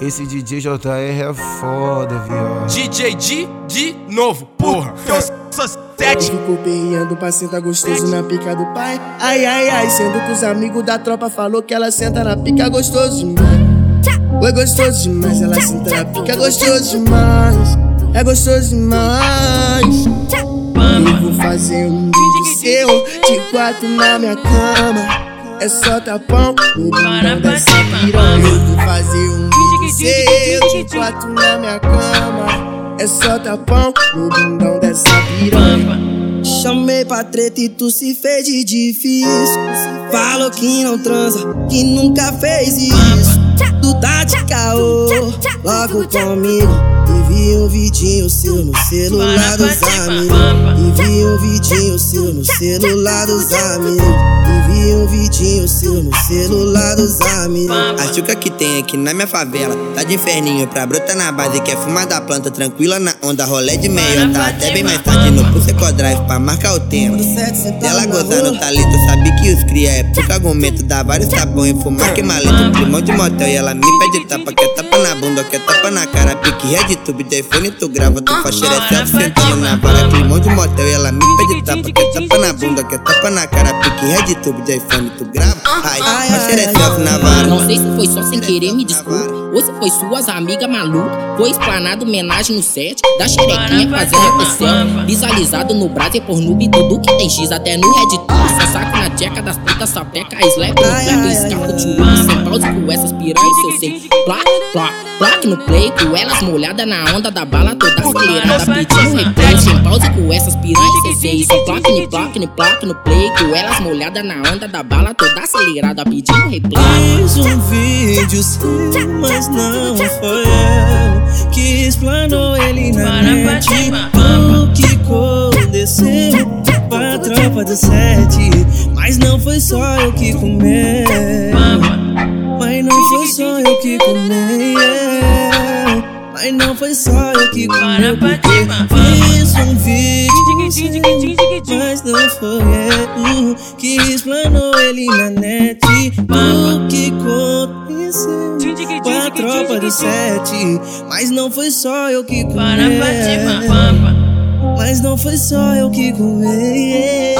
Esse, DJ JR é foda, viado. DJ G de novo, porra. Eu sou sete. Fico perreando pra sentar gostoso na pica do pai. Ai, ai, ai, sendo que os amigos da tropa falou que ela senta na pica gostoso demais. Oi, gostoso demais, ela senta na pica gostoso demais. É gostoso demais. Eu vou fazer um vídeo seu de quatro na minha cama. É só tapão no bundão dessa piranha. Eu vou fazer um vídeo seu de quatro na minha cama. É só tapão no bundão dessa piranha. Chamei pra treta e tu se fez de difícil. Falou que não transa, que nunca fez isso. Tu tá de caô, logo comigo. E vi um vidinho seu no celular dos amigos. E vi um vidinho seu no celular dos amigos. E um vidinho seu no celular dos amigos. A chuca que tem aqui na minha favela Tá de inferninho. Pra brotar na base Quer fumar da planta tranquila na onda Rolé de meio, tá até bem mais tarde No Pulse Drive pra marcar o tempo. Ela gozando talento, sabe que os cria é pouco argumento. Dá vários e fumar que maleta Climão de motel e ela me pede tapa Quer tapa na bunda, quer tapa na cara. Pique red tube, telefone tu grava Tu facheira é selfie sentando na vara. Climão de motel e ela me pede tapa Quer tapa na bunda, quer tapa na cara. Pique red tube, telefone tu grava Ai, é na vara Não sei se foi só sem querer, me desculpe. Ou se foi suas amigas malucas. Foi explanado homenagem no set da xerequinha fazendo recessão. Visualizado no brasa por noob, tudo que tem X até no Red Tour. Só saco na tcheca das putas, sapeca, slap no flap, escapa de urubu. Sem pause com essas piranhas, eu sei. Plá, plá, plaque no play, com elas molhadas na onda da bala toda acelerada. Pedindo replay, sem pause com essas piranhas, eu sei. Plaque no plaque no play, com elas molhadas na onda da bala toda acelerada. Pedindo replay. Fiz um vídeo seu, mas não foi eu que explanou ele na net. O que aconteceu pra tropa do sete, mas não foi só eu que comei. Mas não foi só eu que comei. Mas não foi só eu que comei. Fiz um vídeo mas não foi eu que explanou ele na net. O que aconteceu com a tropa do sete, mas não foi só eu que comei. Mas não foi só eu que comei.